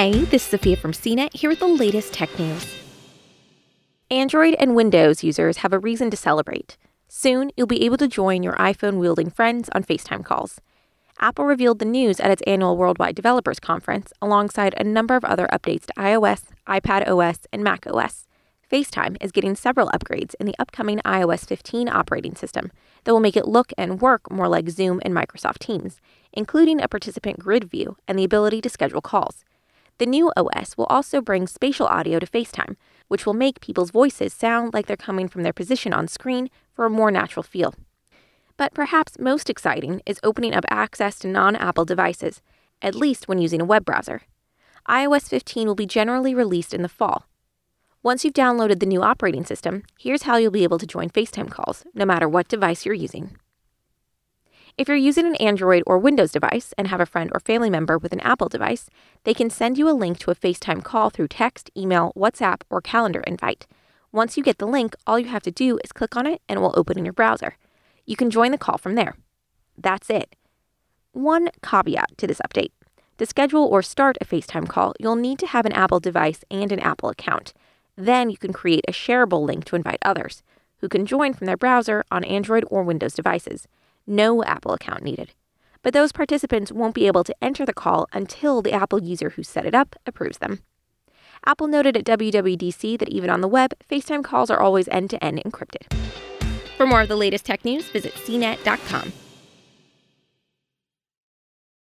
Hey, this is Sophia from CNET here with the latest tech news. Android and Windows users have a reason to celebrate. Soon, you'll be able to join your iPhone wielding friends on FaceTime calls. Apple revealed the news at its annual Worldwide Developers Conference alongside a number of other updates to iOS, iPad OS, and Mac OS. FaceTime is getting several upgrades in the upcoming iOS 15 operating system that will make it look and work more like Zoom and Microsoft Teams, including a participant grid view and the ability to schedule calls. The new OS will also bring spatial audio to FaceTime, which will make people's voices sound like they're coming from their position on screen for a more natural feel. But perhaps most exciting is opening up access to non Apple devices, at least when using a web browser. iOS 15 will be generally released in the fall. Once you've downloaded the new operating system, here's how you'll be able to join FaceTime calls, no matter what device you're using. If you're using an Android or Windows device and have a friend or family member with an Apple device, they can send you a link to a FaceTime call through text, email, WhatsApp, or calendar invite. Once you get the link, all you have to do is click on it and it will open in your browser. You can join the call from there. That's it. One caveat to this update. To schedule or start a FaceTime call, you'll need to have an Apple device and an Apple account. Then you can create a shareable link to invite others, who can join from their browser on Android or Windows devices no Apple account needed. But those participants won't be able to enter the call until the Apple user who set it up approves them. Apple noted at WWDC that even on the web, FaceTime calls are always end to end encrypted. For more of the latest tech news, visit cnet.com.